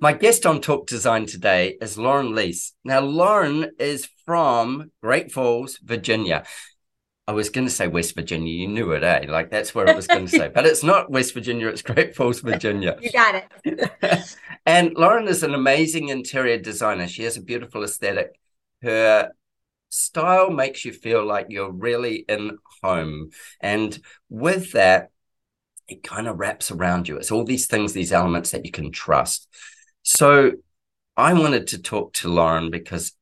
My guest on Talk Design today is Lauren Liess. Now, Lauren is from Great Falls, Virginia. I was going to say West Virginia. You knew it, eh? Like that's where I was going to say, but it's not West Virginia. It's Great Falls, Virginia. you got it. and Lauren is an amazing interior designer. She has a beautiful aesthetic. Her style makes you feel like you're really in home, and with that, it kind of wraps around you. It's all these things, these elements that you can trust. So I wanted to talk to Lauren because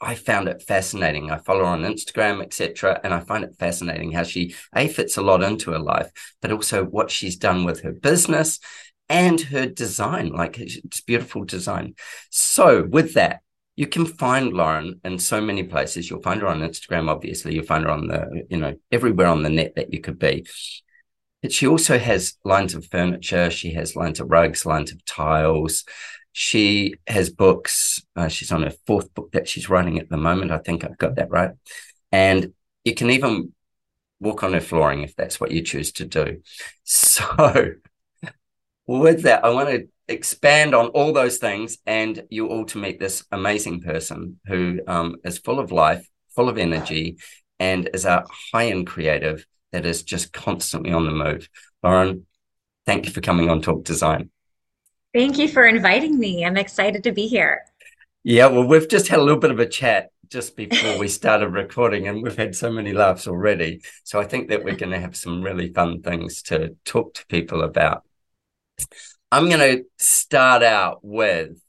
I found it fascinating. I follow her on Instagram, etc., and I find it fascinating how she a fits a lot into her life, but also what she's done with her business and her design. Like it's beautiful design. So with that, you can find Lauren in so many places. You'll find her on Instagram, obviously. You'll find her on the, you know, everywhere on the net that you could be. But she also has lines of furniture. She has lines of rugs, lines of tiles. She has books. Uh, she's on her fourth book that she's writing at the moment. I think I've got that right. And you can even walk on her flooring if that's what you choose to do. So, with that, I want to expand on all those things and you all to meet this amazing person who um, is full of life, full of energy, and is a high end creative that is just constantly on the move. Lauren, thank you for coming on Talk Design. Thank you for inviting me. I'm excited to be here. Yeah, well, we've just had a little bit of a chat just before we started recording, and we've had so many laughs already. So I think that we're going to have some really fun things to talk to people about. I'm going to start out with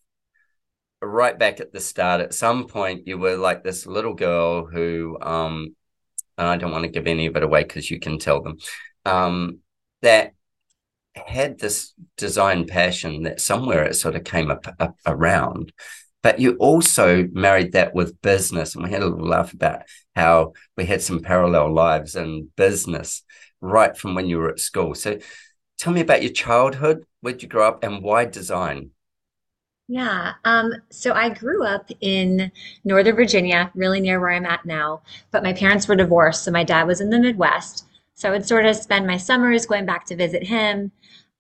right back at the start. At some point, you were like this little girl who, um, I don't want to give any of it away because you can tell them, um, that had this design passion that somewhere it sort of came up, up around, but you also married that with business. And we had a little laugh about how we had some parallel lives in business right from when you were at school. So tell me about your childhood. Where'd you grow up and why design? Yeah. Um, so I grew up in Northern Virginia, really near where I'm at now, but my parents were divorced. So my dad was in the Midwest. So I would sort of spend my summers going back to visit him,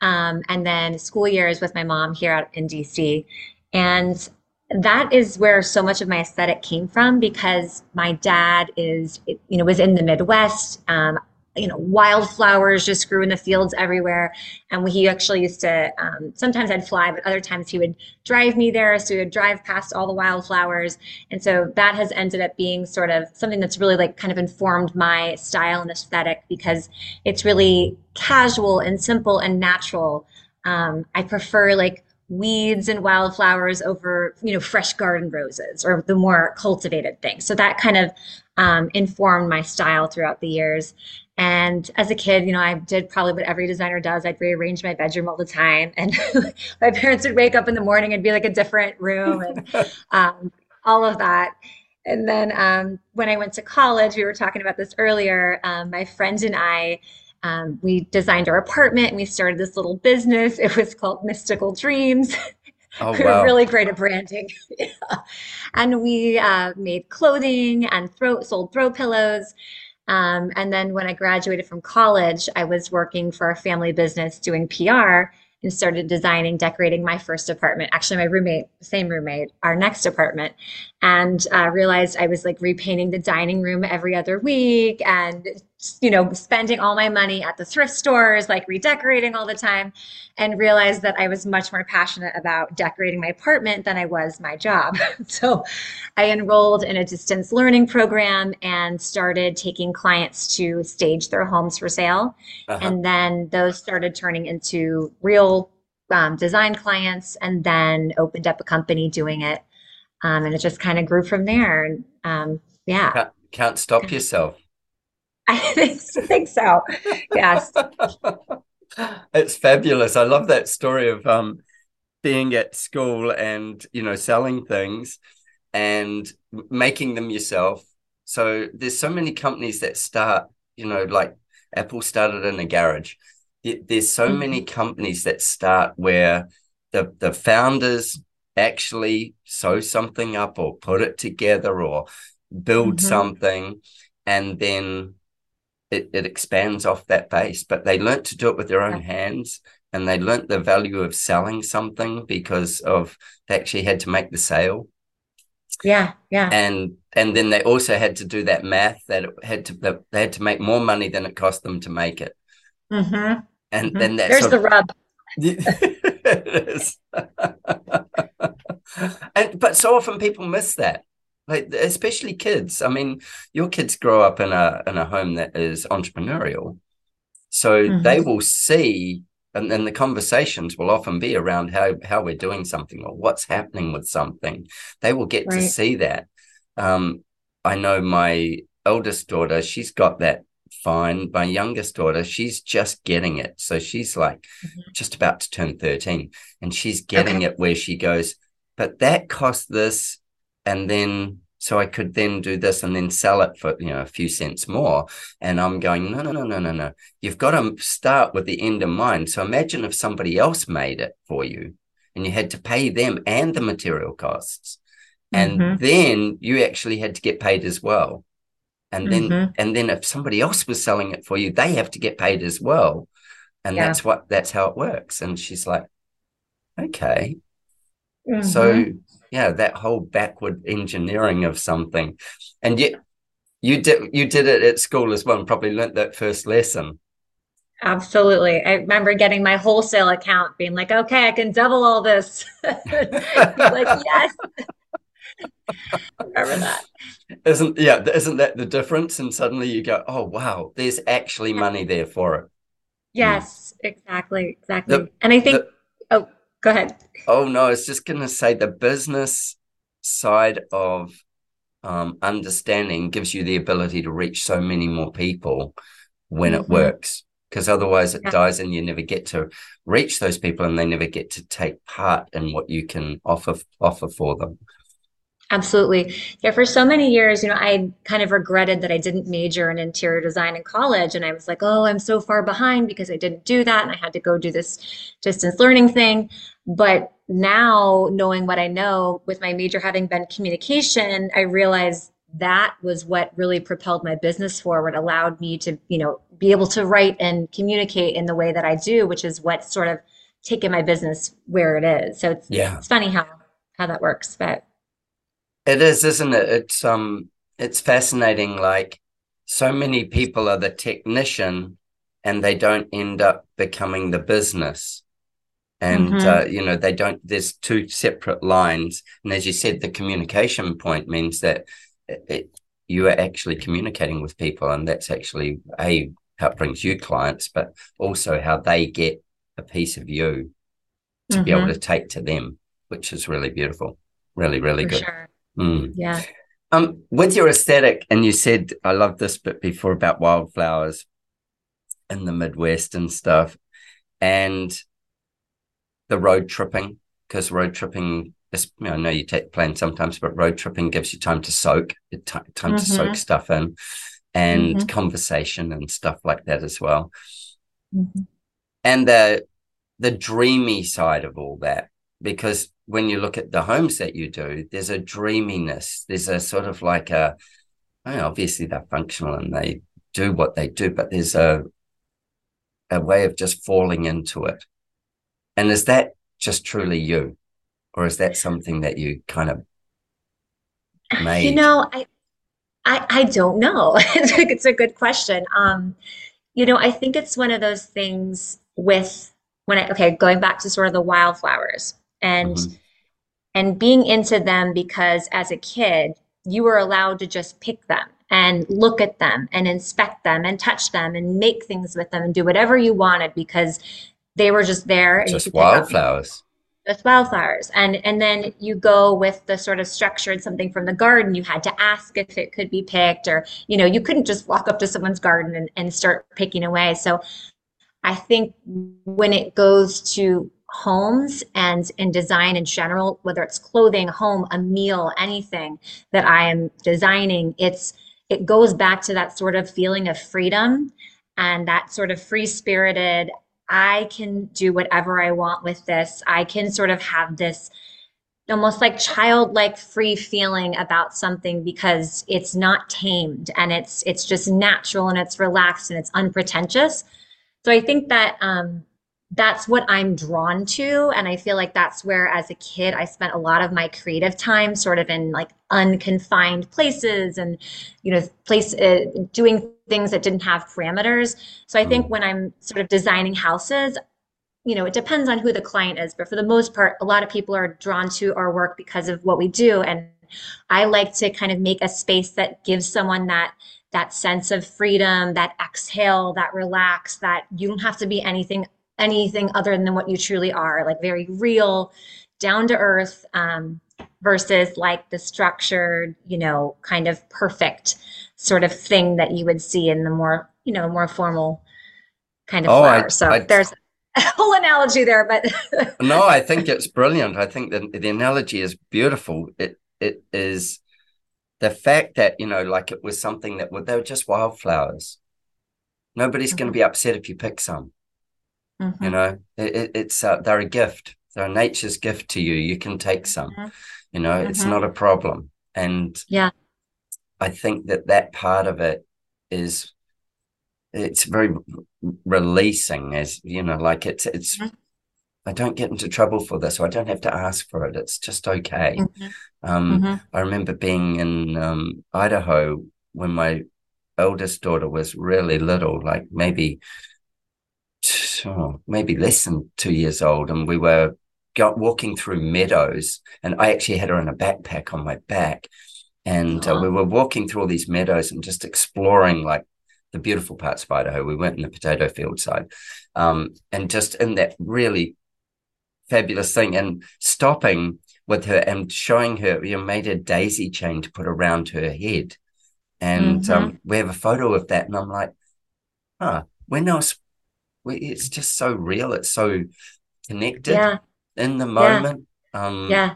um, and then school years with my mom here out in DC. And that is where so much of my aesthetic came from because my dad is, you know, was in the Midwest. Um, you know, wildflowers just grew in the fields everywhere. And he actually used to, um, sometimes I'd fly, but other times he would drive me there. So he would drive past all the wildflowers. And so that has ended up being sort of something that's really like kind of informed my style and aesthetic because it's really casual and simple and natural. Um, I prefer like weeds and wildflowers over you know fresh garden roses or the more cultivated things so that kind of um, informed my style throughout the years and as a kid, you know, I did probably what every designer does. I'd rearrange my bedroom all the time. And my parents would wake up in the morning and be like a different room and um, all of that. And then um, when I went to college, we were talking about this earlier. Um, my friend and I, um, we designed our apartment and we started this little business. It was called Mystical Dreams. Oh, we wow. were really great at branding. yeah. And we uh, made clothing and throw, sold throw pillows. Um, and then when I graduated from college, I was working for a family business doing PR and started designing, decorating my first apartment. Actually, my roommate, same roommate, our next apartment, and uh, realized I was like repainting the dining room every other week and, you know, spending all my money at the thrift stores, like redecorating all the time, and realized that I was much more passionate about decorating my apartment than I was my job. so I enrolled in a distance learning program and started taking clients to stage their homes for sale. Uh-huh. And then those started turning into real um, design clients and then opened up a company doing it um, and it just kind of grew from there. Um, yeah. Can't, can't stop yourself. I think, think so. Yes. it's fabulous. I love that story of um, being at school and, you know, selling things and making them yourself. So there's so many companies that start, you know, like Apple started in a garage. There's so mm-hmm. many companies that start where the the founders actually sew something up or put it together or build mm-hmm. something and then it, it expands off that base but they learnt to do it with their own hands and they learnt the value of selling something because of they actually had to make the sale yeah yeah and and then they also had to do that math that it had to that they had to make more money than it cost them to make it mm-hmm. and mm-hmm. then that's there's the rub it is. and but so often people miss that. Like especially kids. I mean, your kids grow up in a in a home that is entrepreneurial. So mm-hmm. they will see and then the conversations will often be around how how we're doing something or what's happening with something. They will get right. to see that. Um, I know my eldest daughter, she's got that fine. My youngest daughter, she's just getting it. So she's like mm-hmm. just about to turn 13 and she's getting okay. it where she goes, but that cost this. And then so I could then do this and then sell it for you know a few cents more. And I'm going, no, no, no, no, no, no. You've got to start with the end in mind. So imagine if somebody else made it for you and you had to pay them and the material costs. And mm-hmm. then you actually had to get paid as well and then mm-hmm. and then if somebody else was selling it for you they have to get paid as well and yeah. that's what that's how it works and she's like okay mm-hmm. so yeah that whole backward engineering of something and yet you did you did it at school as well and probably learnt that first lesson Absolutely. I remember getting my wholesale account being like, okay, I can double all this. like, yes. Remember that. Isn't yeah, isn't that the difference? And suddenly you go, oh wow, there's actually money there for it. Yes, mm. exactly, exactly. The, and I think the, oh, go ahead. Oh no, I was just gonna say the business side of um, understanding gives you the ability to reach so many more people when mm-hmm. it works because otherwise it Yeah. dies and you never get to reach those people and they never get to take part in what you can offer offer for them. Absolutely. Yeah, for so many years, you know, I kind of regretted that I didn't major in interior design in college. And I was like, oh, I'm so far behind because I didn't do that. And I had to go do this distance learning thing. But now, knowing what I know, with my major having been communication, I realized that was what really propelled my business forward, allowed me to, you know, be able to write and communicate in the way that I do, which is what sort of taken my business where it is. So it's Yeah. it's funny how how that works, but It is, isn't it? It's um it's fascinating like so many people are the technician and they don't end up becoming the business. And Mhm. uh, you know, they don't there's two separate lines. And as you said, the communication point means that it, it, you are actually communicating with people and that's actually a how it brings you clients, but also how they get a piece of you to be able Mhm. to take to them, which is really beautiful. Really, really for good. sure. Mm. Yeah. Um, with your aesthetic, and you said I love this bit before about wildflowers in the Midwest and stuff, and the road tripping because road tripping is. You know, I know you take the plane sometimes, but road tripping gives you time to soak, t- time to soak Mhm. stuff in, and Mhm. conversation and stuff like that as well, Mhm. and the the dreamy side of all that because when you look at the homes that you do, there's a dreaminess. There's a sort of like a, I mean, obviously they're functional and they do what they do, but there's a a way of just falling into it. And is that just truly you, or is that something that you kind of You know, I I I don't know. It's a, it's a good question. Um, you know, I think it's one of those things with when I okay, going back to sort of the wildflowers and Mhm. and being into them because as a kid, you were allowed to just pick them and look at them and inspect them and touch them and make things with them and do whatever you wanted because they were just there and Just could pick up wildflowers. just wildflowers and and then you go with the sort of structured something from the garden you had to ask if it could be picked or you know you couldn't just walk up to someone's garden and, and start picking away so i think when it goes to homes and in design in general whether it's clothing home a meal anything that i am designing it's it goes back to that sort of feeling of freedom and that sort of free spirited I can do whatever I want with this. I can sort of have this almost like childlike free feeling about something because it's not tamed and it's it's just natural and it's relaxed and it's unpretentious. So I think that um that's what I'm drawn to and I feel like that's where as a kid I spent a lot of my creative time sort of in like unconfined places and you know place uh, doing things that didn't have parameters. So I think when I'm sort of designing houses, you know, it depends on who the client is, but for the most part, a lot of people are drawn to our work because of what we do. And I like to kind of make a space that gives someone that that sense of freedom, that exhale, that relax, that you don't have to be anything anything other than what you truly are, like very real, down to earth, um, versus like the structured, you know, kind of perfect sort of thing that you would see in the more, you know, more formal kind of Oh, I- flower. So I- there's a whole analogy there, but No, I think it's brilliant. I think that the analogy is beautiful. It it is the fact that you know, like it was something that were they were just wildflowers. Nobody's going to be upset if you pick some. You Mhm. know, it, it, it's uh, they're a gift. They're nature's gift to you. You can take some. Mhm. You know, it's Mhm. not a problem. And Yeah. I think that that part of it is it's very releasing as you know like it's it's Mhm. i don't get into trouble for this or i don't have to ask for it it's just okay Mhm. um Mhm. i remember being in um idaho when my eldest daughter was really little like maybe oh, maybe less than two years old and we were go- walking through meadows and i actually had her in a backpack on my back and uh, we were walking through all these meadows and just exploring like the beautiful parts of Idaho. We went in the potato field side, um, and just in that really fabulous thing, and stopping with her and showing her, you know, made a daisy chain to put around her head, and Mhm. um, we have a photo of that, and I'm like, huh, when I we, it's just so real. It's so connected Yeah. in the Yeah. moment. Um, Yeah.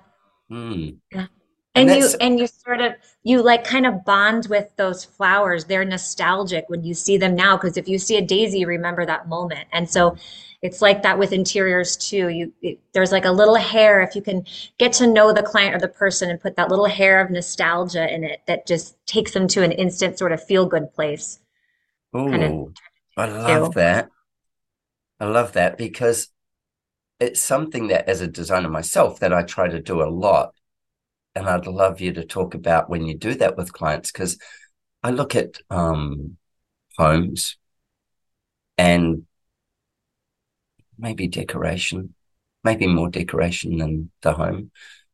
mm. Yeah. And And you and you sort of you like kind of bond with those flowers. They're nostalgic when you see them now because if you see a daisy, you remember that moment. And so it's like that with interiors too. You it, there's like a little hair if you can get to know the client or the person and put that little hair of nostalgia in it that just takes them to an instant sort of feel good place. kind of I love that. I love that because it's something that as a designer myself that I try to do a lot. And I'd love you to talk about when you do that with clients because I look at um, homes and maybe decoration, maybe more decoration than the home.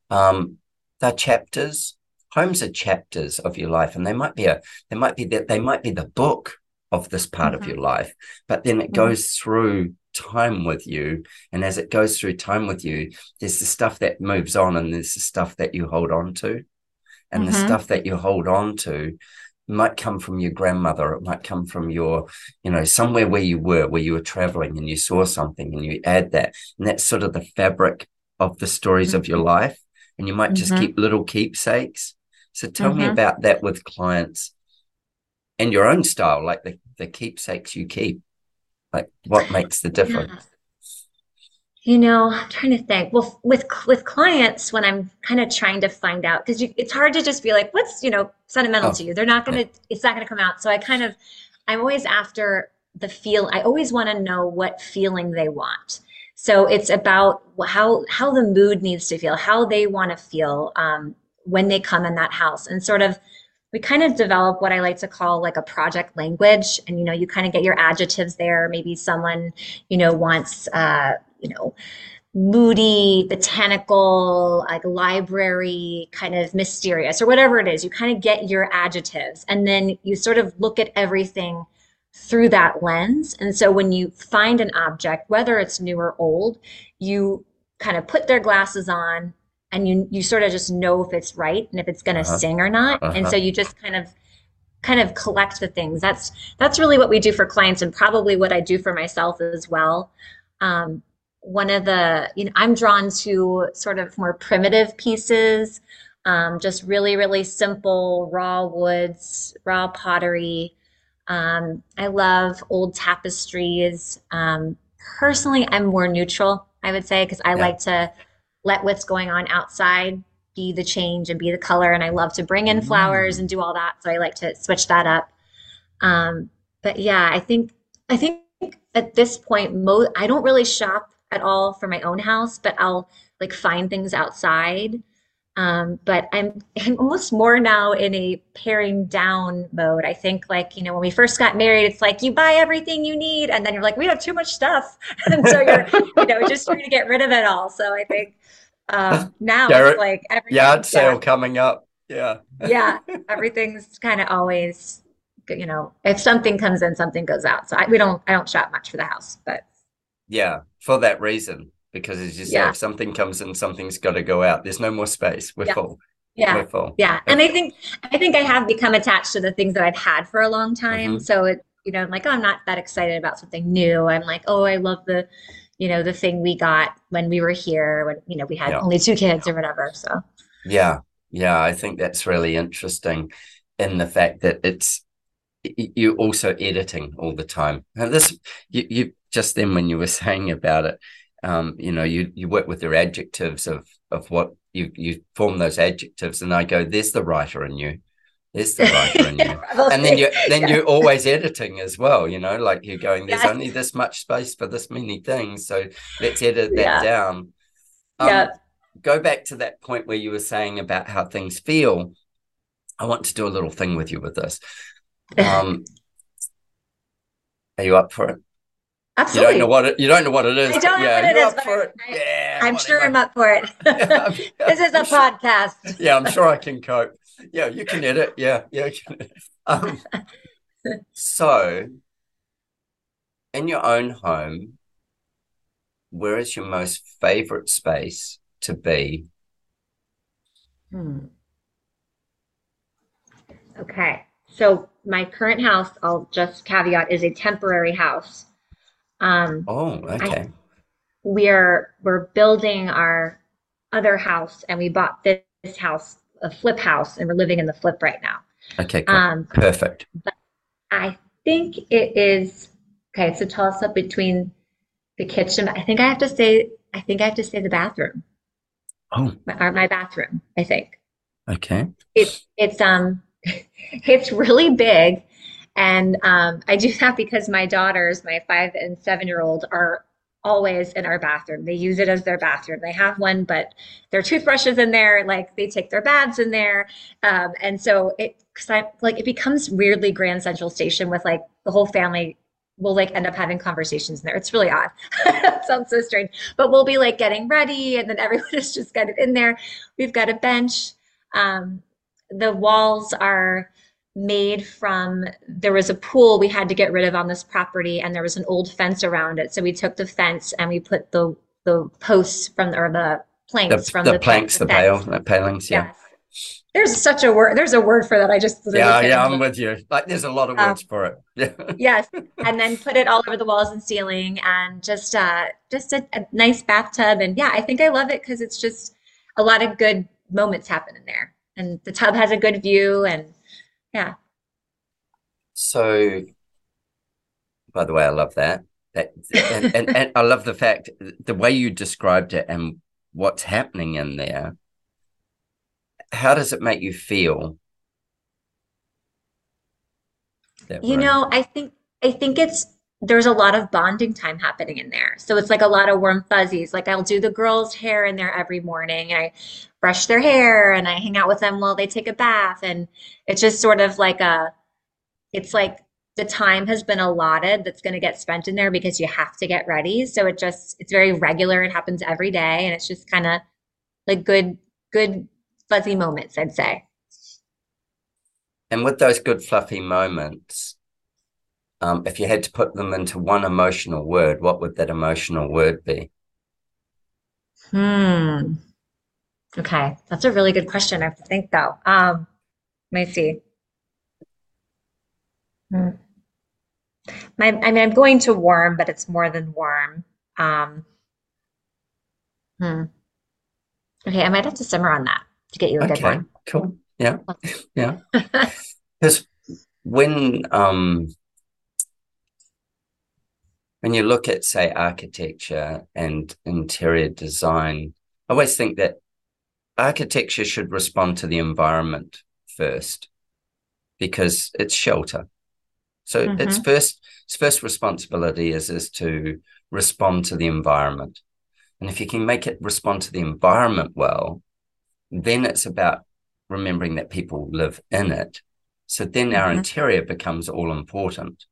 Um, they're chapters. Homes are chapters of your life, and they might be a they might be that they might be the book of this part of Mhm. your life, but then it Mhm. goes through time with you. And as it goes through time with you, there's the stuff that moves on and there's the stuff that you hold on to. And the Mhm. stuff that you hold on to might come from your grandmother, it might come from your, you know, somewhere where you were, where you were traveling and you saw something and you add that. And that's sort of the fabric of the stories of your life. And you might just Mhm. keep little keepsakes. So tell me Mhm. about that with clients and your own style, like the, the keepsakes you keep. Like what makes the difference? Yeah. You know, I'm trying to think. Well, with with clients, when I'm kind of trying to find out, because it's hard to just be like, what's, you know, sentimental Oh, to you? They're not gonna, it's not gonna come out. So I kind of, I'm always after the feel. I always want to know what feeling they want. So it's about how how the mood needs to feel, how they want to feel um, when they come in that house, and sort of we kind of develop what I like to call like a project language. And you know, you kind of get your adjectives there. Maybe someone you know wants uh, you know moody, botanical, like library, kind of mysterious, or whatever it is. You kind of get your adjectives, and then you sort of look at everything through that lens. And so when you find an object, whether it's new or old, you kind of put their glasses on and you you sort of just know if it's right and if it's going to Uh-huh. sing or not. And Uh-huh. so you just kind of kind of collect the things. That's that's really what we do for clients and probably what I do for myself as well. Um, one of the, you know, I'm drawn to sort of more primitive pieces, um, just really, really simple raw woods, raw pottery. Um, I love old tapestries. Um, personally, I'm more neutral, I would say, because I Yeah. like to let what's going on outside be the change and be the color. And I love to bring in flowers Mm. and do all that. So I like to switch that up. Um, but yeah, I think I think at this point, mo I don't really shop at all for my own house, but I'll like find things outside. Um, but I'm, I'm almost more now in a paring down mode. I think like, you know, when we first got married, it's like you buy everything you need, and then you're like, we have too much stuff. And so you're, you know, just trying to get rid of it all. So I think um, now Garrett, it's like everything, Yard yeah, sale coming up. Yeah. yeah, everything's kind of always, you know, if something comes in, something goes out. So I, we don't, I don't shop much for the house, but Yeah. For that reason. Because as you say, Yeah. if something comes in, something's got to go out. There's no more space. We're Yeah. full. yeah. We're full. Yeah, and I think I think I have become attached to the things that I've had for a long time. Mhm. So it, you know, I'm like, oh, I'm not that excited about something new. I'm like, oh, I love the, you know, the thing we got when we were here, when, you know, we had Yeah. only two kids or whatever. So Yeah. Yeah. I think that's really interesting in the fact that it's you're also editing all the time. And this you, you just then when you were saying about it, um, you know, you you work with your adjectives of of what you you form those adjectives, and I go, there's the writer in you. There's the writer in you. and then you then Yeah. you're always editing as well you know like you're going there's only this much space for this many things so let's edit that Yeah. down um, Yeah. go back to that point where you were saying about how things feel i want to do a little thing with you with this um are you up for it Absolutely. you don't know what it you don't know what it is I don't know yeah what it is, up for it I- yeah I'm sure. I'm up for it. This is a podcast. yeah, I'm sure I can cope. Yeah, you can edit. Yeah, yeah. Um, so, in your own home, where is your most favorite space to be? Hmm. Okay. So my current house, I'll just caveat, is a temporary house. Um, oh, okay. I, we're we're building our other house, and we bought this, this, house, a flip house, and we're living in the flip right now. Okay, cool. um, perfect. But I think it is okay. It's a toss up between the kitchen. I think I have to say. I think I have to say the bathroom. Oh, my, my bathroom. I think. Okay. It's it's um, it's really big, and um, I do that because my daughters, my five and seven year old, are always in our bathroom. They use it as their bathroom. They have one, but their toothbrushes in there, like they take their baths in there. Um, and so it, cause I like, it becomes weirdly Grand Central Station with like the whole family will like end up having conversations in there. It's really odd. sounds so strange, but we'll be like getting ready and then everyone is just kind of in there. We've got a bench. Um, the walls are, made from there was a pool we had to get rid of on this property and there was an old fence around it. So we took the fence and we put the the posts from or the planks the, from the, the planks the, pale the palings yeah. Yes. there's such a word there's a word for that i just yeah yeah i'm with you. Like there's a lot of words um, for it. yeah yes and then put it all over the walls and ceiling and just uh just a, a nice bathtub and yeah i think i love it because it's just a lot of good moments happen in there. And the tub has a good view and yeah. So, by the way, I love that. That and, and, and I love the fact the way you described it and what's happening in there. How does it make you feel? You know, I think I think it's there's a lot of bonding time happening in there. So it's like a lot of warm fuzzies. Like I'll do the girls' hair in there every morning. I brush their hair and I hang out with them while they take a bath. And it's just sort of like a, it's like the time has been allotted that's going to get spent in there because you have to get ready. So it just, it's very regular. It happens every day. And it's just kind of like good, good fuzzy moments, I'd say. And with those good fluffy moments, um, if you had to put them into one emotional word, what would that emotional word be? Hmm. Okay, that's a really good question. I have to think though. Um, let me see. Hmm. My, I mean, I'm going to warm, but it's more than warm. Um, hmm. Okay, I might have to simmer on that to get you a good Okay, one. cool. Yeah, yeah. Because when um when you look at say architecture and interior design, I always think that architecture should respond to the environment first because it's shelter. So mm-hmm. its first its first responsibility is is to respond to the environment. And if you can make it respond to the environment well, then it's about remembering that people live in it. So then mm-hmm. our interior becomes all important.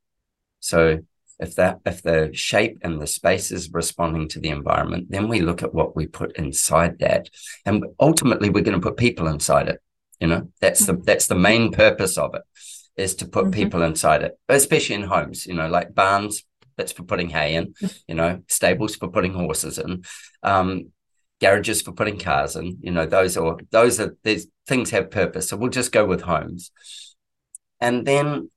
So if that if the shape and the space is responding to the environment then we look at what we put inside that. And ultimately we're going to put people inside it you know? That's the mm-hmm. that's the main purpose of it is to put mm-hmm. people inside it especially in homes you know like barns that's for putting hay in you know? Stables for putting horses in um, garages for putting cars in you know? Those are those are these things have purpose. So we'll just go with homes. And then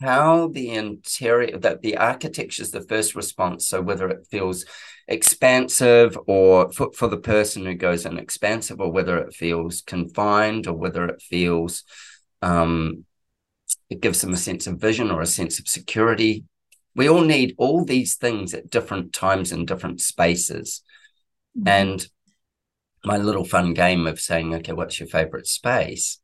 how the interior that the architecture is the first response. So whether it feels expansive or for, for the person who goes in expansive or whether it feels confined or whether it feels um, it gives them a sense of vision or a sense of security. We all need all these things at different times in different spaces. Mm-hmm. and my little fun game of saying okay what's your favorite space?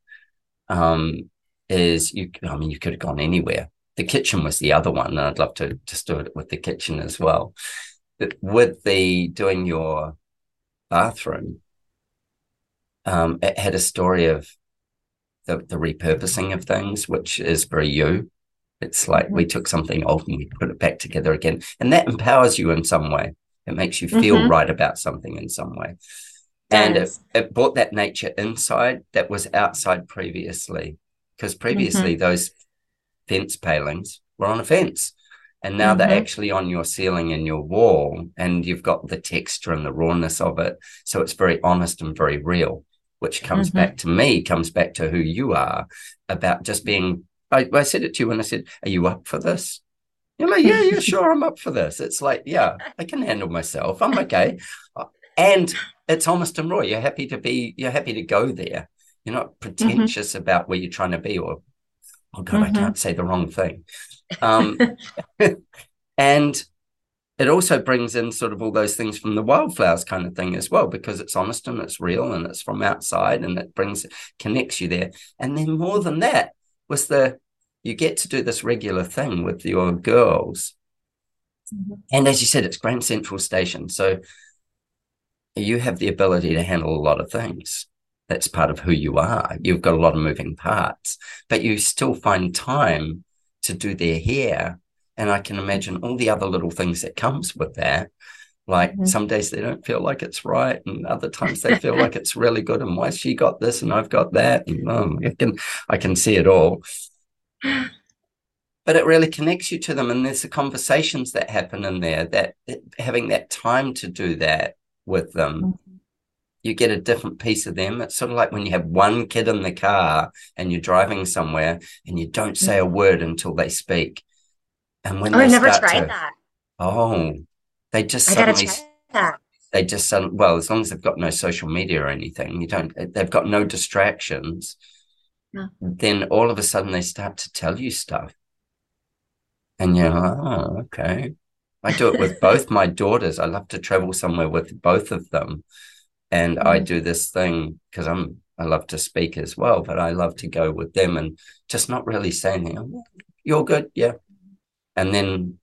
Um, is you I mean you could have gone anywhere. The kitchen was the other one, and I'd love to just do it with the kitchen as well. But with the doing your bathroom, um, it had a story of the, the repurposing of things, which is very you. It's like we mm-hmm. took something old and we put it back together again. And that empowers you in some way. It makes you feel mm-hmm. right about something in some way. And it, it brought that nature inside that was outside previously because previously mm-hmm. those fence palings were on a fence and now mm-hmm. they're actually on your ceiling and your wall and you've got the texture and the rawness of it so it's very honest and very real which comes mm-hmm. back to me comes back to who you are about just being I, I, said it to you when i said are you up for this You're like, yeah, yeah, sure, I'm up for this. It's like, yeah, I can handle myself. I'm okay. And it's honest and raw. You're happy to be, you're happy to go there. You're not mm-hmm. pretentious mm-hmm. about where you're trying to be or, oh God, mm-hmm. I can't say the wrong thing. Um, and it also brings in sort of all those things from the wildflowers kind of thing as well, because it's honest and it's real and it's from outside and it brings, connects you there. And then more than that was the, you get to do this regular thing with your girls. Mm-hmm. And as you said, it's Grand Central Station. So you have the ability to handle a lot of things. That's part of who you are. You've got a lot of moving parts, but you still find time to do their hair. And I can imagine all the other little things that comes with that. Like mm-hmm. some days they don't feel like it's right, and other times they feel like it's really good. And why she got this and I've got that, and um, I can I can see it all but it really connects you to them and there's the conversations that happen in there that having that time to do that with them mm-hmm. You get a different piece of them it's sort of like when you have one kid in the car and you're driving somewhere and you don't say mm-hmm. a word until they speak and when oh, they I never tried to, that oh they just I suddenly gotta try that. they just suddenly well as long as they've got no social media or anything you don't they've got no distractions yeah. then all of a sudden they start to tell you stuff. And you're like, oh, okay. I do it with both my daughters. I love to travel somewhere with both of them. And mm-hmm. I do this thing because I'm I love to speak as well, but I love to go with them and just not really saying, oh, you're good, yeah. And then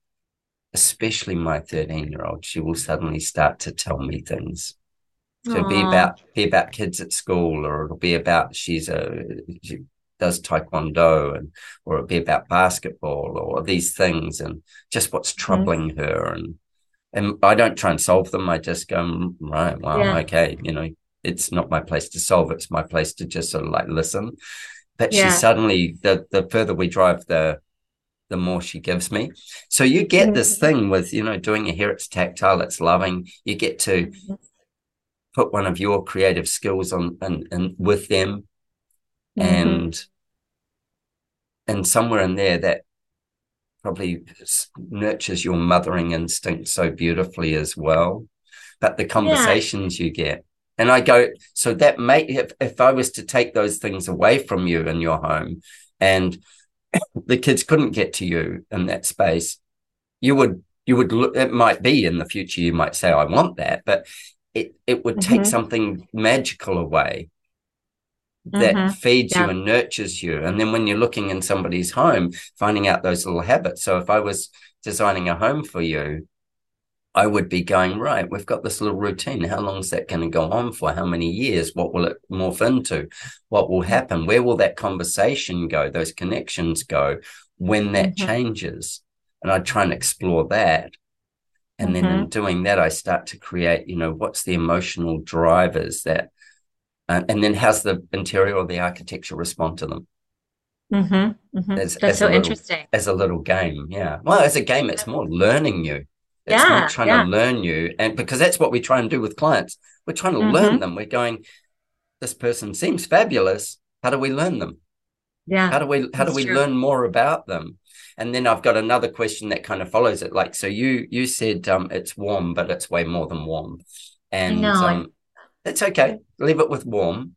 especially my 13 year old, she will suddenly start to tell me things. So it'll be about be about kids at school, or it'll be about she's a she does taekwondo, and or it'll be about basketball, or these things, and just what's mm-hmm. troubling mm. her, and and I don't try and solve them. I just go mm, right, well, yeah. okay, you know, it's not my place to solve. It's my place to just sort of like listen. But yeah. she suddenly the the further we drive, the the more she gives me. So you get mm-hmm. this thing with, you know, doing your hair, it's tactile, it's loving. You get to mm-hmm put one of your creative skills on and, and with them mm-hmm. and and somewhere in there that probably nurtures your mothering instinct so beautifully as well but the conversations yeah. you get and i go so that may if, if i was to take those things away from you in your home and the kids couldn't get to you in that space you would you would look it might be in the future you might say i want that but it it would take mm-hmm. something magical away that mm-hmm. feeds yeah. you and nurtures you. And then when you're looking in somebody's home, finding out those little habits. So if I was designing a home for you, I would be going, right, we've got this little routine. How long is that going to go on for? How many years? What will it morph into? What will happen? Where will that conversation go? Those connections go when that mm-hmm. changes? And I'd try and explore that. And mm-hmm. then in mm-hmm. doing that, I start to create, you know, what's the emotional drivers that, uh, and then how's the interior or the architecture respond to them? Mm-hmm. Mm-hmm. As, That's as so little, interesting. As a little game. Yeah. Well, as a game, it's more learning you. It's yeah, not trying yeah. to learn you. And because that's what we try and do with clients. We're trying to learn mm-hmm. them. We're going, this person seems fabulous. How do we learn them? Yeah. How do we how do we true. learn more about them? And then I've got another question that kind of follows it. Like, so you you said um, it's warm, but it's way more than warm. And um, it's okay. Leave it with warm.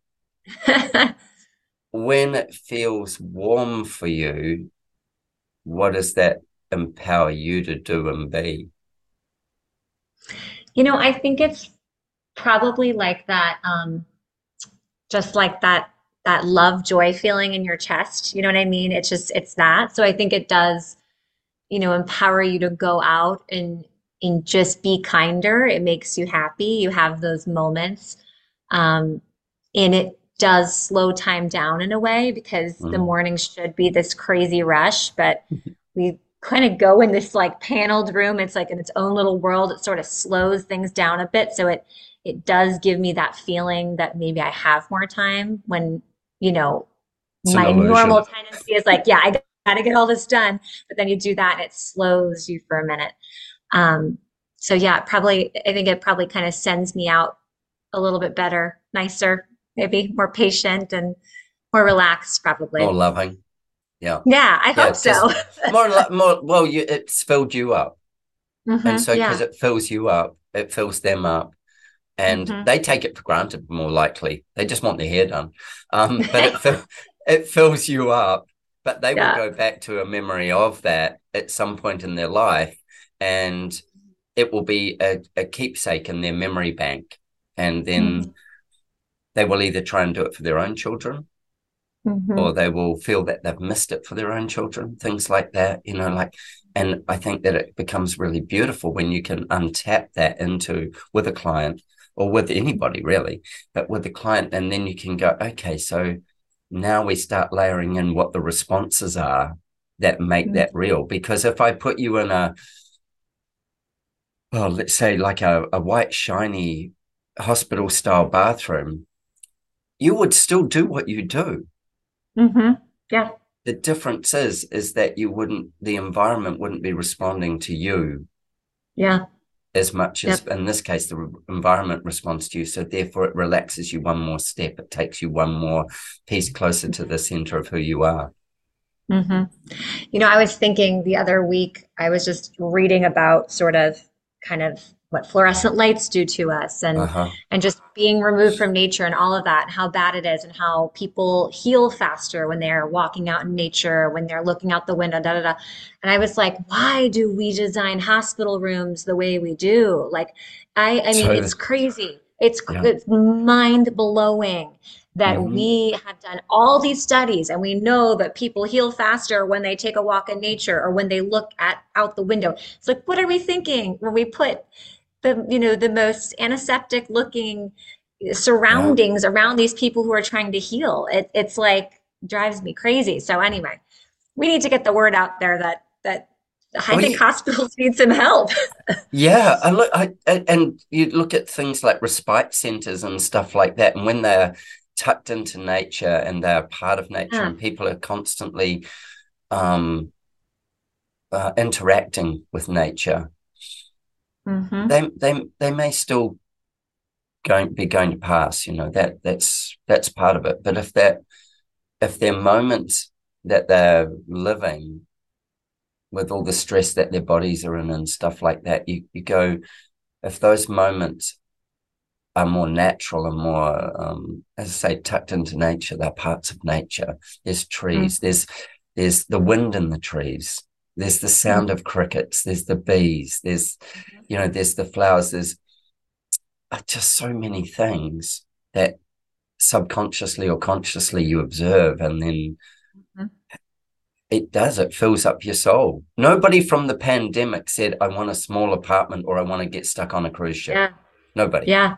when it feels warm for you, what does that empower you to do and be? You know, I think it's probably like that, um, just like that that love joy feeling in your chest you know what i mean it's just it's that so i think it does you know empower you to go out and and just be kinder. It makes you happy. You have those moments. Um and it does slow time down in a way because mm. the morning should be this crazy rush but we kind of go in this like paneled room. It's like in its own little world. It sort of slows things down a bit. So it it does give me that feeling that maybe I have more time when you know, my normal tendency is like, yeah, I got to get all this done. But then you do that and it slows you for a minute. Um, so yeah, probably, I think it probably kind of sends me out a little bit better, nicer, maybe more patient and more relaxed, probably. More loving. Yeah. Yeah, I hope so. more more well, you it's filled you up. Mhm, And so yeah. because it fills you up, it fills them up. And Mhm. they take it for granted more likely. They just want their hair done. Um, but it fill, it fills you up. But they Yeah. will go back to a memory of that at some point in their life. And it will be a, a keepsake in their memory bank. And then Mhm. they will either try and do it for their own children Mhm. or they will feel that they've missed it for their own children, things like that, you know, like, and I think that it becomes really beautiful when you can untap that into with a client or with anybody really, but with the client, and then you can go, okay, so now we start layering in what the responses are that make that real. Because if I put you in a, well, let's say like a, a white, shiny hospital style bathroom, you would still do what you do. Mhm. Yeah. the difference is is that you wouldn't the environment wouldn't be responding to you Yeah. as much as in this case the re- environment responds to you. So therefore it relaxes you one more step. It takes you one more piece closer to the center of who you are. Hmm You know, I was thinking the other week, I was just reading about sort of kind of what fluorescent lights do to us and uh-huh and just being removed from nature and all of that, and how bad it is, and how people heal faster when they're walking out in nature, when they're looking out the window, da da da. And I was like, why do we design hospital rooms the way we do? Like, I I mean, So- it's crazy. It's Yeah. it's mind blowing that Mhm. we have done all these studies and we know that people heal faster when they take a walk in nature or when they look at out the window. It's like, what are we thinking when we put the you know the most antiseptic looking surroundings around these people who are trying to heal? It, it's like drives me crazy. So anyway, we need to get the word out there that that I think hospitals need some help. yeah and look I, and you look at things like respite centers and stuff like that and when they're tucked into nature and they're part of nature Yeah. and people are constantly um uh, interacting with nature Mhm. they they they may still going be going to pass you know that that's that's part of it but if that if they're moments that they're living with all the stress that their bodies are in and stuff like that you you go if those moments are more natural and more um as i say tucked into nature they're parts of nature. There's trees there's there's the wind in the trees there's the sound of crickets there's the bees there's you know there's the flowers there's uh, just so many things that subconsciously or consciously you observe and then Mhm. it does it fills up your soul. Nobody from the pandemic said i want a small apartment or i want to get stuck on a cruise ship. Yeah. nobody. Yeah.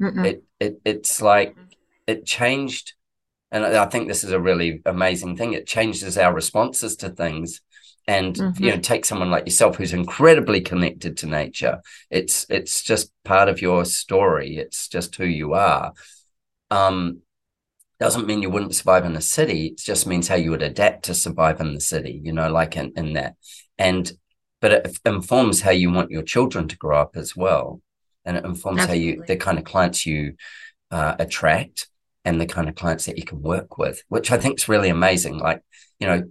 Mm-mm. it, it it's like it changed and I think this is a really amazing thing. It changes our responses to things. And you know take someone like yourself who's incredibly connected to nature. It's it's just part of your story. It's just who you are. Um doesn't mean you wouldn't survive in a city. It just means how you would adapt to survive in the city you know like in, in that. And but it informs how you want your children to grow up as well and it informs how you the kind of clients you uh, attract and the kind of clients that you can work with which i think is really amazing. Like you know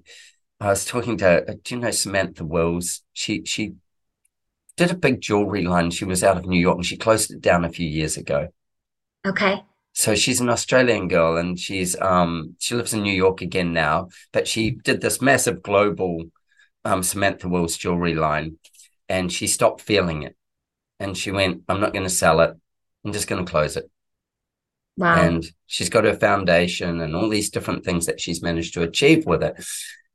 i was talking to uh, do you know samantha wills she she did a big jewelry line. She was out of new york and she closed it down a few years ago. Okay. so she's an Australian girl and she's um she lives in New York again now, but she did this massive global um Samantha Wills jewelry line and she stopped feeling it. And she went, I'm not gonna sell it. I'm just gonna close it. Wow. And she's got her foundation and all these different things that she's managed to achieve with it.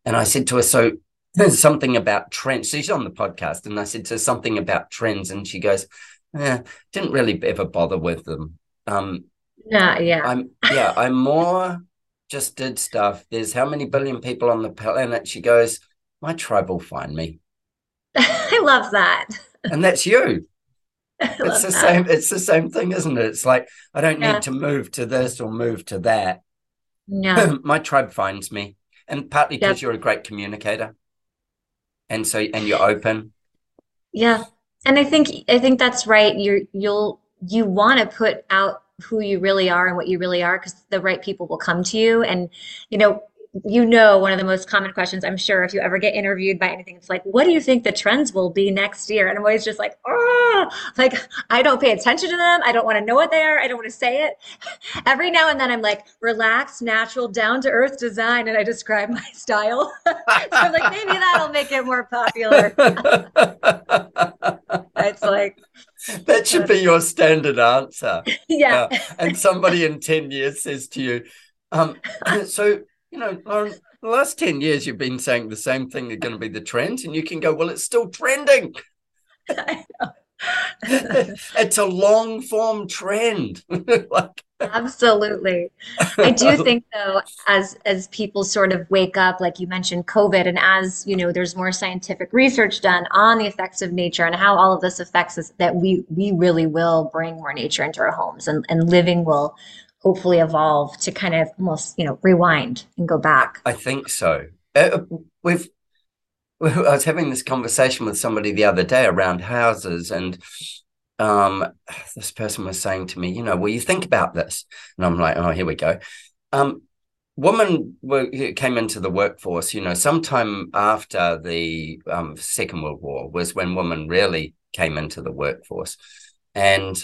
And I said to her, so there's something about trends. She's on the podcast, and I said to her something about trends, and she goes, Yeah, didn't really ever bother with them. Um, yeah. Yeah. I'm yeah, I'm more just did stuff. There's how many billion people on the planet? She goes, My tribe will find me. I love that. And that's you. It's the that. same, it's the same thing, isn't it? It's like I don't Yeah. need to move to this or move to that. no My tribe finds me. And partly because you're a great communicator. And so and you're open. Yeah. And I think I think that's right. You're you'll you want to put out who you really are and what you really are because the right people will come to you. And you know, you know, one of the most common questions, I'm sure, if you ever get interviewed by anything, it's like, what do you think the trends will be next year? And I'm always just like, oh, like I don't pay attention to them. I don't want to know what they are. I don't want to say it. Every now and then I'm like, relaxed, natural, down to earth design. And I describe my style. so I'm like, maybe that'll make it more popular. it's like, that should be your standard answer. Yeah. Uh, and somebody in 10 years says to you, um, so you know, Lauren, the last 10 years you've been saying the same thing are going to be the trends, and you can go, well, it's still trending. it's a long form trend. like, Absolutely. I do think though, as as people sort of wake up, like you mentioned COVID, and as you know, there's more scientific research done on the effects of nature and how all of this affects us, that we we really will bring more nature into our homes and, and living will hopefully evolve to kind of almost you know rewind and go back. I think so. Uh, we've i was having this conversation with somebody the other day around houses and um this person was saying to me you know well you think about this? And i'm like oh here we go. Um women were, came into the workforce you know sometime after the um, second world war was when women really came into the workforce. And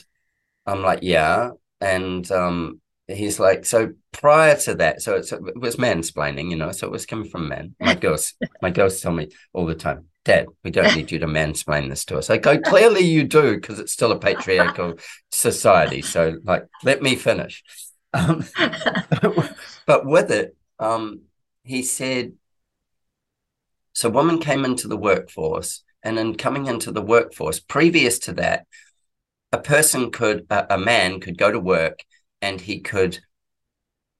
i'm like yeah. And um he's like, so prior to that, so it was mansplaining, you know, so it was coming from men. My girls, my girls tell me all the time, Dad, we don't need you to mansplain this to us. I go, clearly you do, because it's still a patriarchal society. So, like, let me finish. Um, but with it, um, he said, so women came into the workforce, and in coming into the workforce, previous to that, a person could, a, a man could go to work and he could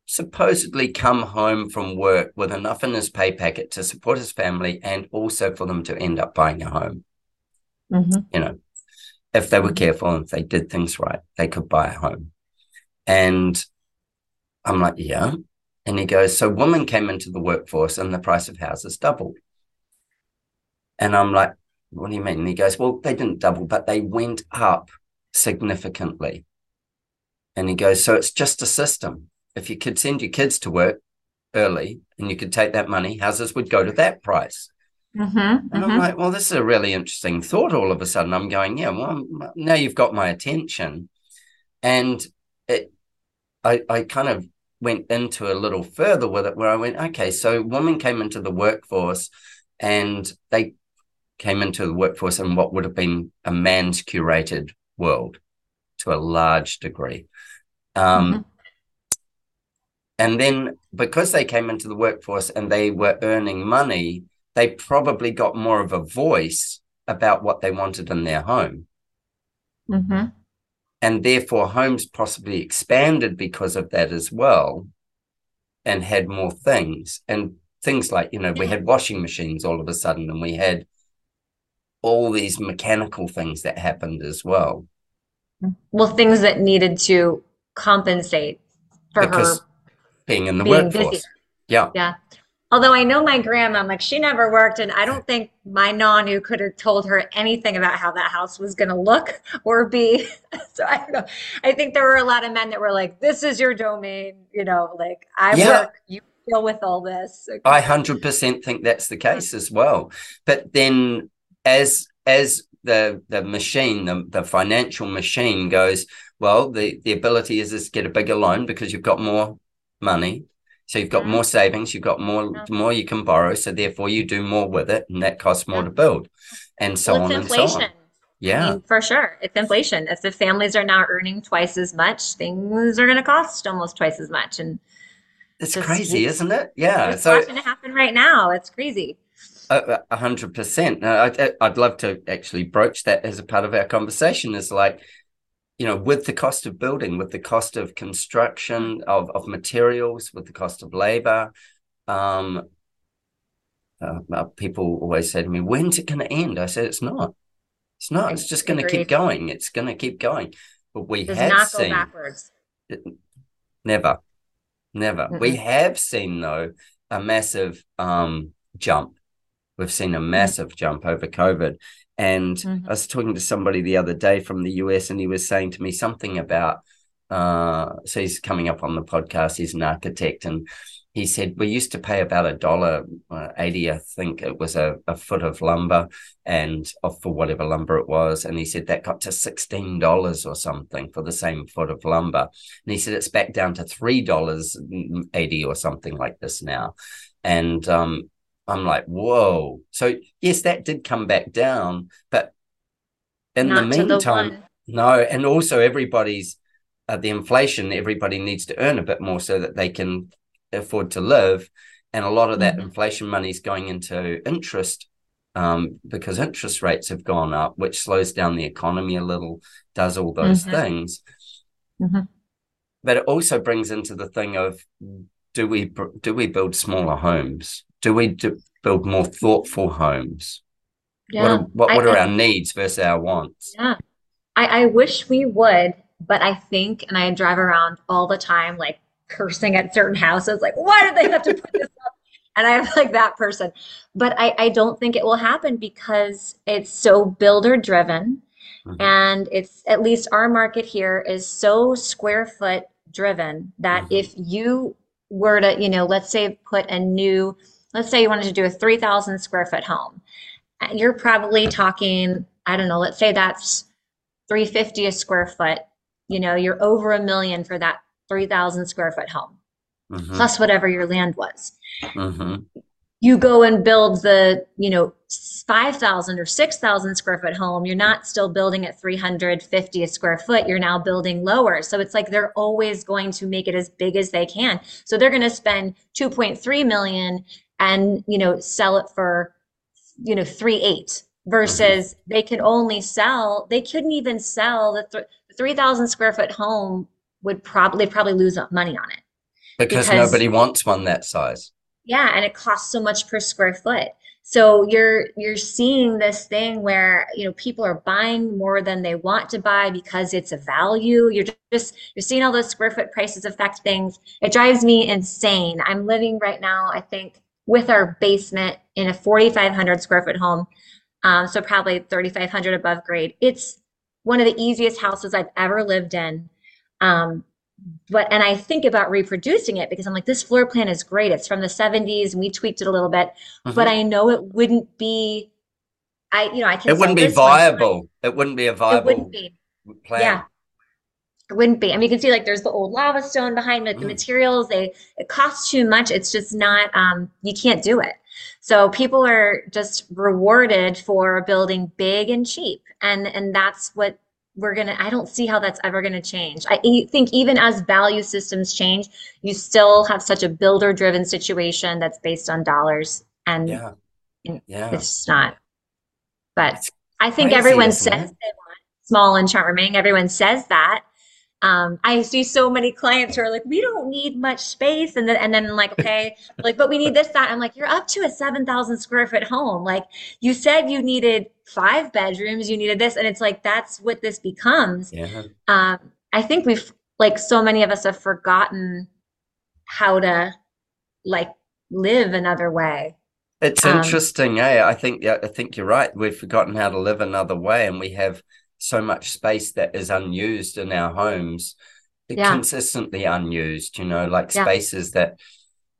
supposedly come home from work with enough in his pay packet to support his family and also for them to end up buying a home. Mm-hmm. You know, if they were careful and if they did things right, they could buy a home. And I'm like, yeah. And he goes, so women came into the workforce and the price of houses doubled. And I'm like, what do you mean? And he goes, well, they didn't double, but they went up significantly. And he goes, So it's just a system. If you could send your kids to work early and you could take that money, houses would go to that price. Mm-hmm, and mm-hmm. I'm like, Well, this is a really interesting thought all of a sudden. I'm going, Yeah, well, now you've got my attention. And it, I, I kind of went into a little further with it where I went, okay, so women came into the workforce and they came into the workforce in what would have been a man's curated world to a large degree. Um, mm-hmm. And then because they came into the workforce and they were earning money, they probably got more of a voice about what they wanted in their home. Mm-hmm. And therefore, homes possibly expanded because of that as well and had more things. And things like, you know, we had washing machines all of a sudden and we had all these mechanical things that happened as well. Well, things that needed to compensate for because her being in the being workforce. Busy. Yeah. Yeah. Although I know my grandma, like she never worked, and I don't think my nonno could have told her anything about how that house was going to look or be. so I don't know. I think there were a lot of men that were like, "This is your domain," you know, like I yeah. work, you deal with all this. Okay. I hundred percent think that's the case as well. But then, as as the the machine, the the financial machine goes, well, the, the ability is, to get a bigger loan because you've got more money. So you've got mm-hmm. more savings, you've got more yeah. more you can borrow. So therefore you do more with it and that costs more yeah. to build. And so well, on inflation. and so on. Yeah. I mean, for sure. It's inflation. If the families are now earning twice as much, things are gonna cost almost twice as much. And it's crazy, isn't it? Yeah. It's so watching it happen right now. It's crazy. A hundred percent. I'd love to actually broach that as a part of our conversation. Is like you know, with the cost of building, with the cost of construction of, of materials, with the cost of labor, um, uh, uh people always say to me, "When's it going to end?" I said, "It's not. It's not. It's just going to keep going. It's going to keep going." But we Does have seen it, never, never. Mm-hmm. We have seen though a massive um, jump. We've seen a massive jump over COVID, and mm-hmm. I was talking to somebody the other day from the US, and he was saying to me something about. Uh, so he's coming up on the podcast. He's an architect, and he said we used to pay about a dollar uh, eighty, I think it was a, a foot of lumber, and for whatever lumber it was. And he said that got to sixteen dollars or something for the same foot of lumber. And he said it's back down to three dollars eighty or something like this now. And um, I'm like, whoa. So yes, that did come back down, but in Not the meantime, the no. And also everybody's uh, the inflation. Everybody needs to earn a bit more so that they can afford to live. And a lot of that mm-hmm. inflation money is going into interest um, because interest rates have gone up, which slows down the economy a little, does all those mm-hmm. things. Mm-hmm. But it also brings into the thing of do we do we build smaller homes? Do we do, build more thoughtful homes? Yeah. What are, what, what I, are our needs versus our wants? Yeah, I, I wish we would, but I think, and I drive around all the time, like cursing at certain houses, like, why did they have to put this up? And I'm like that person. But I, I don't think it will happen because it's so builder driven. Mm-hmm. And it's at least our market here is so square foot driven that mm-hmm. if you were to, you know, let's say put a new, let's say you wanted to do a 3,000 square foot home, you're probably talking, I don't know, let's say that's 350 a square foot. You know, you're over a million for that 3,000 square foot home, mm-hmm. plus whatever your land was. Mm-hmm. You go and build the, you know, 5,000 or 6,000 square foot home. You're not still building at 350 a square foot. You're now building lower. So it's like they're always going to make it as big as they can. So they're going to spend 2.3 million and, you know, sell it for, you know, three eight versus mm-hmm. they can only sell, they couldn't even sell the, th- 3,000 square foot home would probably probably lose money on it because, because nobody wants one that size. Yeah, and it costs so much per square foot. So you're you're seeing this thing where you know people are buying more than they want to buy because it's a value. You're just you're seeing all those square foot prices affect things. It drives me insane. I'm living right now, I think, with our basement in a 4,500 square foot home, um, so probably 3,500 above grade. It's one of the easiest houses I've ever lived in. Um, but and I think about reproducing it because I'm like, this floor plan is great. It's from the 70s and we tweaked it a little bit, mm-hmm. but I know it wouldn't be. I you know I can. It wouldn't be viable. It wouldn't be a viable. It wouldn't be. Plan. Yeah. It wouldn't be. I mean, you can see like there's the old lava stone behind it. The mm. materials they it costs too much. It's just not. Um, you can't do it. So people are just rewarded for building big and cheap, and and that's what we're gonna i don't see how that's ever gonna change i think even as value systems change you still have such a builder driven situation that's based on dollars and yeah, yeah. it's just not but it's i think everyone says they want small and charming everyone says that um, I see so many clients who are like, we don't need much space. And then, and then like, okay, like, but we need this, that. I'm like, you're up to a 7,000 square foot home. Like you said you needed five bedrooms, you needed this. And it's like, that's what this becomes. Yeah. Um, I think we've like, so many of us have forgotten how to like live another way. It's um, interesting, eh? I think, yeah, I think you're right. We've forgotten how to live another way and we have, so much space that is unused in our homes yeah. consistently unused you know like yeah. spaces that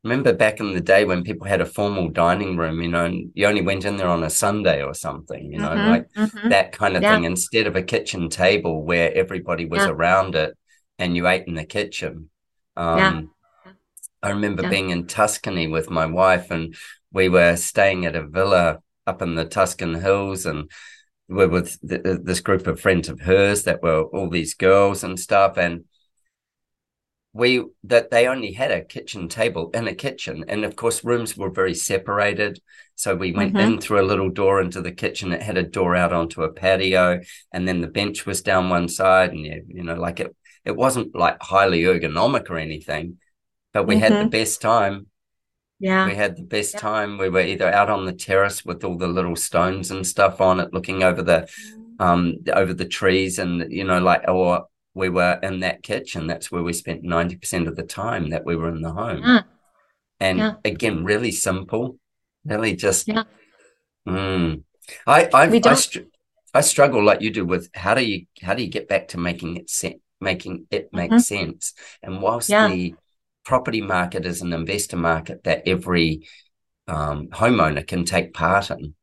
remember back in the day when people had a formal dining room you know and you only went in there on a sunday or something you know mm-hmm, like mm-hmm. that kind of yeah. thing instead of a kitchen table where everybody was around it and you ate in the kitchen um, i remember being in tuscany with my wife and we were staying at a villa up in the tuscan hills and were with this group of friends of hers that were all these girls and stuff and we that they only had a kitchen table in a kitchen and of course rooms were very separated so we went mm-hmm. in through a little door into the kitchen it had a door out onto a patio and then the bench was down one side and you, you know like it it wasn't like highly ergonomic or anything but we mm-hmm. had the mm-hmm. best time yeah. We had the best yeah. time. We were either out on the terrace with all the little stones and stuff on it, looking over the um over the trees and you know, like or we were in that kitchen. That's where we spent 90% of the time that we were in the home. Yeah. And yeah. again, really simple, really just yeah. Mm. I I I, str- I, struggle like you do with how do you how do you get back to making it sense making it make mm-hmm. sense and whilst the property market is an investor market that every um, homeowner can take part in,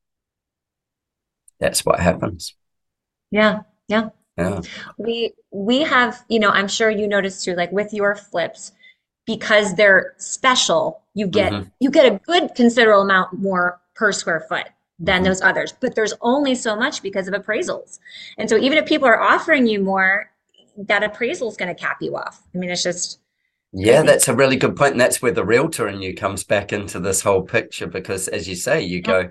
that's what happens. Yeah, yeah. Yeah. We we have, you know, I'm sure you noticed too, like with your flips, because they're special, you get Mhm. you get a good considerable amount more per square foot than Mhm. those others. But there's only so much because of appraisals. And so even if people are offering you more, that appraisal is going to cap you off. I mean, it's just Yeah, that's a really good point. And that's where the realtor in you comes back into this whole picture because, as you say, you go,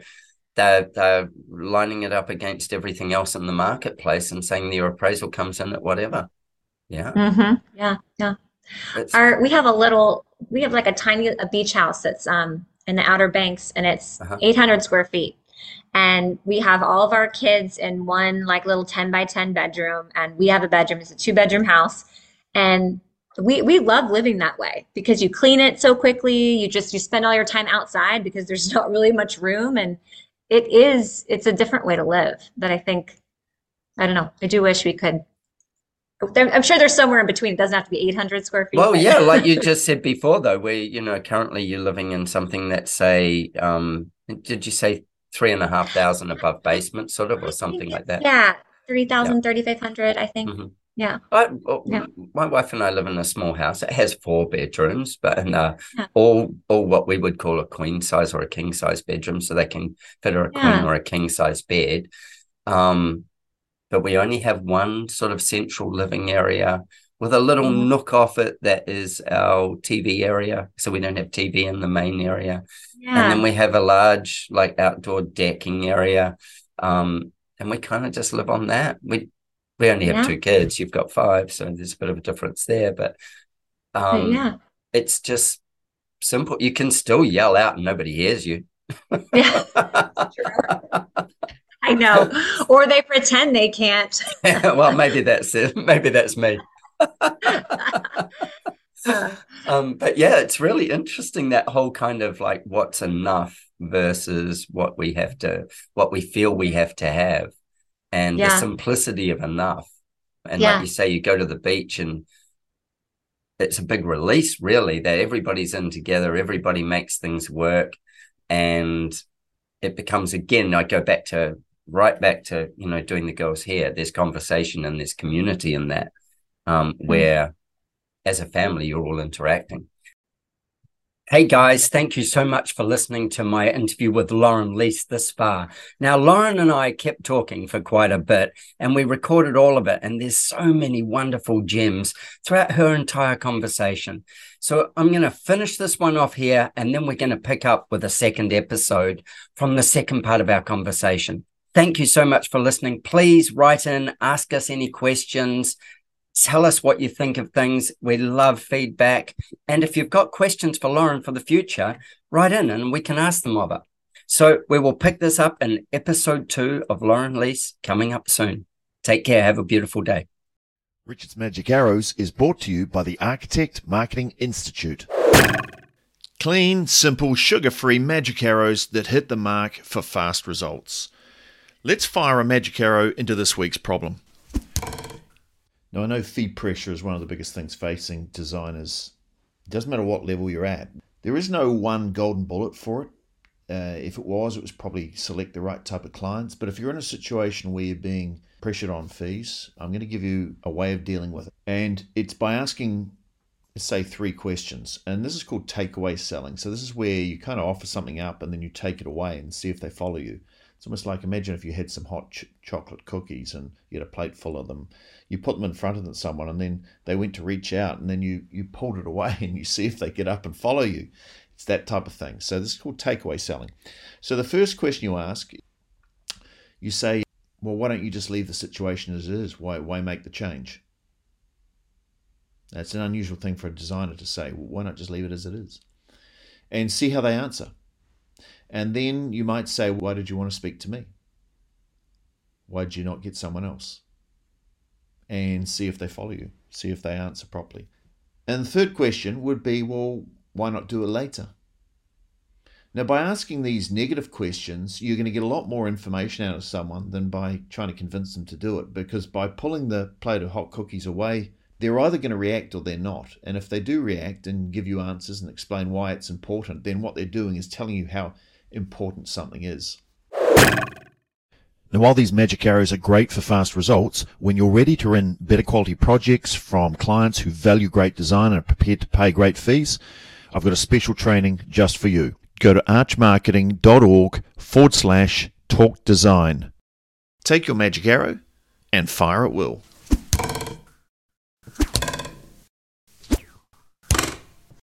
they're, they're lining it up against everything else in the marketplace and saying your appraisal comes in at whatever. Yeah. Mhm. yeah, yeah. It's, Our we have a little we have like a tiny a beach house that's um in the Outer Banks and it's Uh-huh. 800 square feet. And we have all of our kids in one like little 10 by 10 bedroom and we have a bedroom. It's a two bedroom house. And we we love living that way because you clean it so quickly. You just you spend all your time outside because there's not really much room and it is it's a different way to live that I think I don't know. I do wish we could I'm sure there's somewhere in between. It doesn't have to be 800 square feet. well, yeah, like you just said before, though, where, you know, currently you're living in something that's, say, um, did you say three and a half thousand above basement, sort of, or something like that? Yeah, 3,000, 3,500, I think. Mhm. Yeah. I, Yeah. My wife and I live in a small house. It has four bedrooms, but in uh, Yeah. all all what we would call a queen size or a king size bedroom, so they can fit a queen or a king size bed. Um, but we only have one sort of central living area with a little Mhm. nook off it that is our TV area. So we don't have TV in the main area. And then we have a large like outdoor decking area. Um, and we kind of just live on that. We we only have Yeah. two kids. You've got five, so there's a bit of a difference there. But But um yeah. it's just simple. You can still yell out and nobody hears you. Yeah. I know. Or they pretend they can't. well, maybe that's it. Maybe that's me. Um, but yeah, it's really interesting that whole kind of like what's enough versus what we have to, what we feel we have to have, and the simplicity of enough. And Yeah. like you say, you go to the beach and it's a big release, really, that everybody's in together, everybody makes things work, and it becomes again. I go back to right back to you know doing the girls here. There's conversation and there's community in that, um, where as a family you're all interacting. Hey guys, thank you so much for listening to my interview with Lauren Liess this far. Now, Lauren and I kept talking for quite a bit and we recorded all of it. And there's so many wonderful gems throughout her entire conversation. So I'm going to finish this one off here and then we're going to pick up with a second episode from the second part of our conversation. Thank you so much for listening. Please write in, ask us any questions. Tell us what you think of things. We love feedback. And if you've got questions for Lauren for the future, write in and we can ask them of her. So we will pick this up in episode two of Lauren Liess coming up soon. Take care. Have a beautiful day. Richard's Magic Arrows is brought to you by the Architect Marketing Institute. Clean, simple, sugar free magic arrows that hit the mark for fast results. Let's fire a magic arrow into this week's problem. Now, I know fee pressure is one of the biggest things facing designers. It doesn't matter what level you're at, there is no one golden bullet for it. Uh, if it was, it was probably select the right type of clients. But if you're in a situation where you're being pressured on fees, I'm going to give you a way of dealing with it. And it's by asking, say, three questions. And this is called takeaway selling. So this is where you kind of offer something up and then you take it away and see if they follow you. It's almost like imagine if you had some hot ch- chocolate cookies and you had a plate full of them. You put them in front of someone and then they went to reach out and then you, you pulled it away and you see if they get up and follow you. It's that type of thing. So this is called takeaway selling. So the first question you ask, you say, well, why don't you just leave the situation as it is? Why, why make the change? That's an unusual thing for a designer to say. Well, why not just leave it as it is? And see how they answer. And then you might say, why did you want to speak to me? Why did you not get someone else? And see if they follow you, see if they answer properly. And the third question would be, well, why not do it later? Now, by asking these negative questions, you're going to get a lot more information out of someone than by trying to convince them to do it. Because by pulling the plate of hot cookies away they're either going to react or they're not. And if they do react and give you answers and explain why it's important, then what they're doing is telling you how important something is. Now, while these magic arrows are great for fast results, when you're ready to run better quality projects from clients who value great design and are prepared to pay great fees, I've got a special training just for you. Go to archmarketing.org forward slash talk design. Take your magic arrow and fire at will.